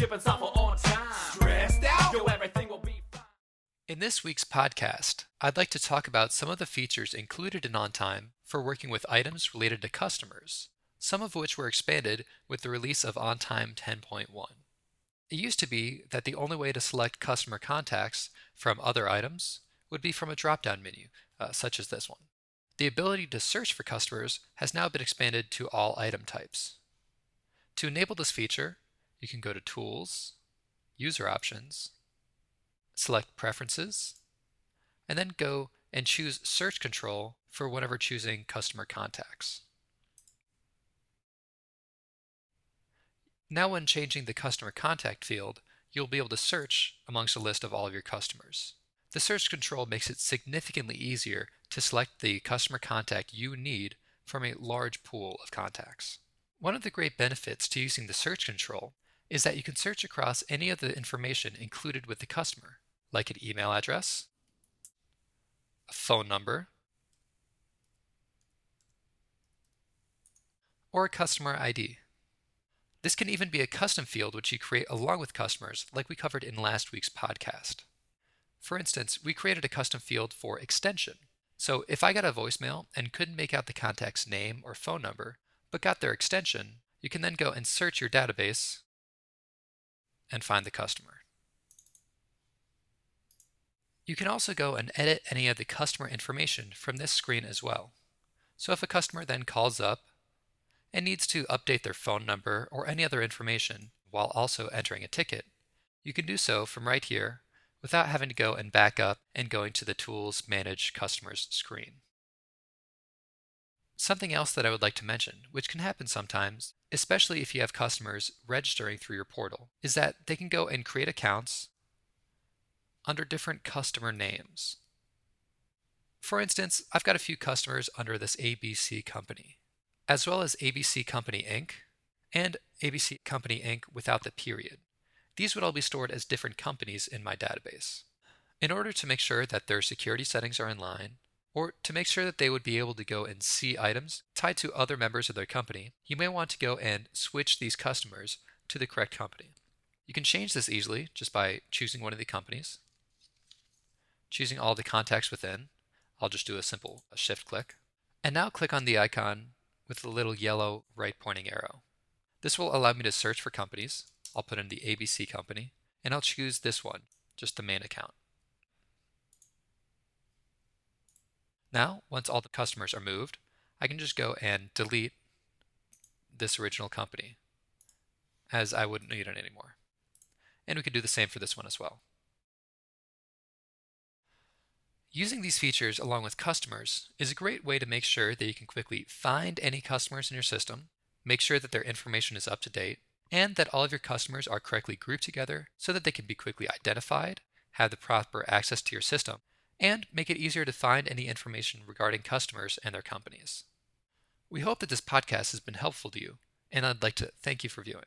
shipping software on time. Stressed out? Yo, everything will be fine. In this week's podcast, I'd like to talk about some of the features included in OnTime for working with items related to customers, some of which were expanded with the release of OnTime 10.1. It used to be that the only way to select customer contacts from other items would be from a drop down menu, uh, such as this one. The ability to search for customers has now been expanded to all item types. To enable this feature, you can go to Tools, User Options, select Preferences, and then go and choose Search Control for whenever choosing customer contacts. Now when changing the customer contact field, you'll be able to search amongst a list of all of your customers. The search control makes it significantly easier to select the customer contact you need from a large pool of contacts. One of the great benefits to using the search control is that you can search across any of the information included with the customer, like an email address, a phone number, or a customer ID. This can even be a custom field which you create along with customers, like we covered in last week's podcast. For instance, we created a custom field for extension. So if I got a voicemail and couldn't make out the contact's name or phone number, but got their extension, you can then go and search your database and find the customer. You can also go and edit any of the customer information from this screen as well. So if a customer then calls up and needs to update their phone number or any other information while also entering a ticket, you can do so from right here without having to go and back up and going to the Tools Manage Customers screen. Something else that I would like to mention, which can happen sometimes, especially if you have customers registering through your portal, is that they can go and create accounts under different customer names. For instance, I've got a few customers under this ABC company, as well as ABC Company Inc. and ABC Company Inc. without the period. These would all be stored as different companies in my database. In order to make sure that their security settings are in line, or to make sure that they would be able to go and see items tied to other members of their company, you may want to go and switch these customers to the correct company. You can change this easily just by choosing one of the companies, choosing all the contacts within. I'll just do a simple shift click. And now click on the icon with the little yellow right pointing arrow. This will allow me to search for companies. I'll put in the ABC company and I'll choose this one, just the main account. Now, once all the customers are moved, I can just go and delete this original company as I wouldn't need it anymore. And we could do the same for this one as well. Using these features along with customers is a great way to make sure that you can quickly find any customers in your system, make sure that their information is up to date, and that all of your customers are correctly grouped together so that they can be quickly identified, have the proper access to your system, and make it easier to find any information regarding customers and their companies. We hope that this podcast has been helpful to you, and I'd like to thank you for viewing.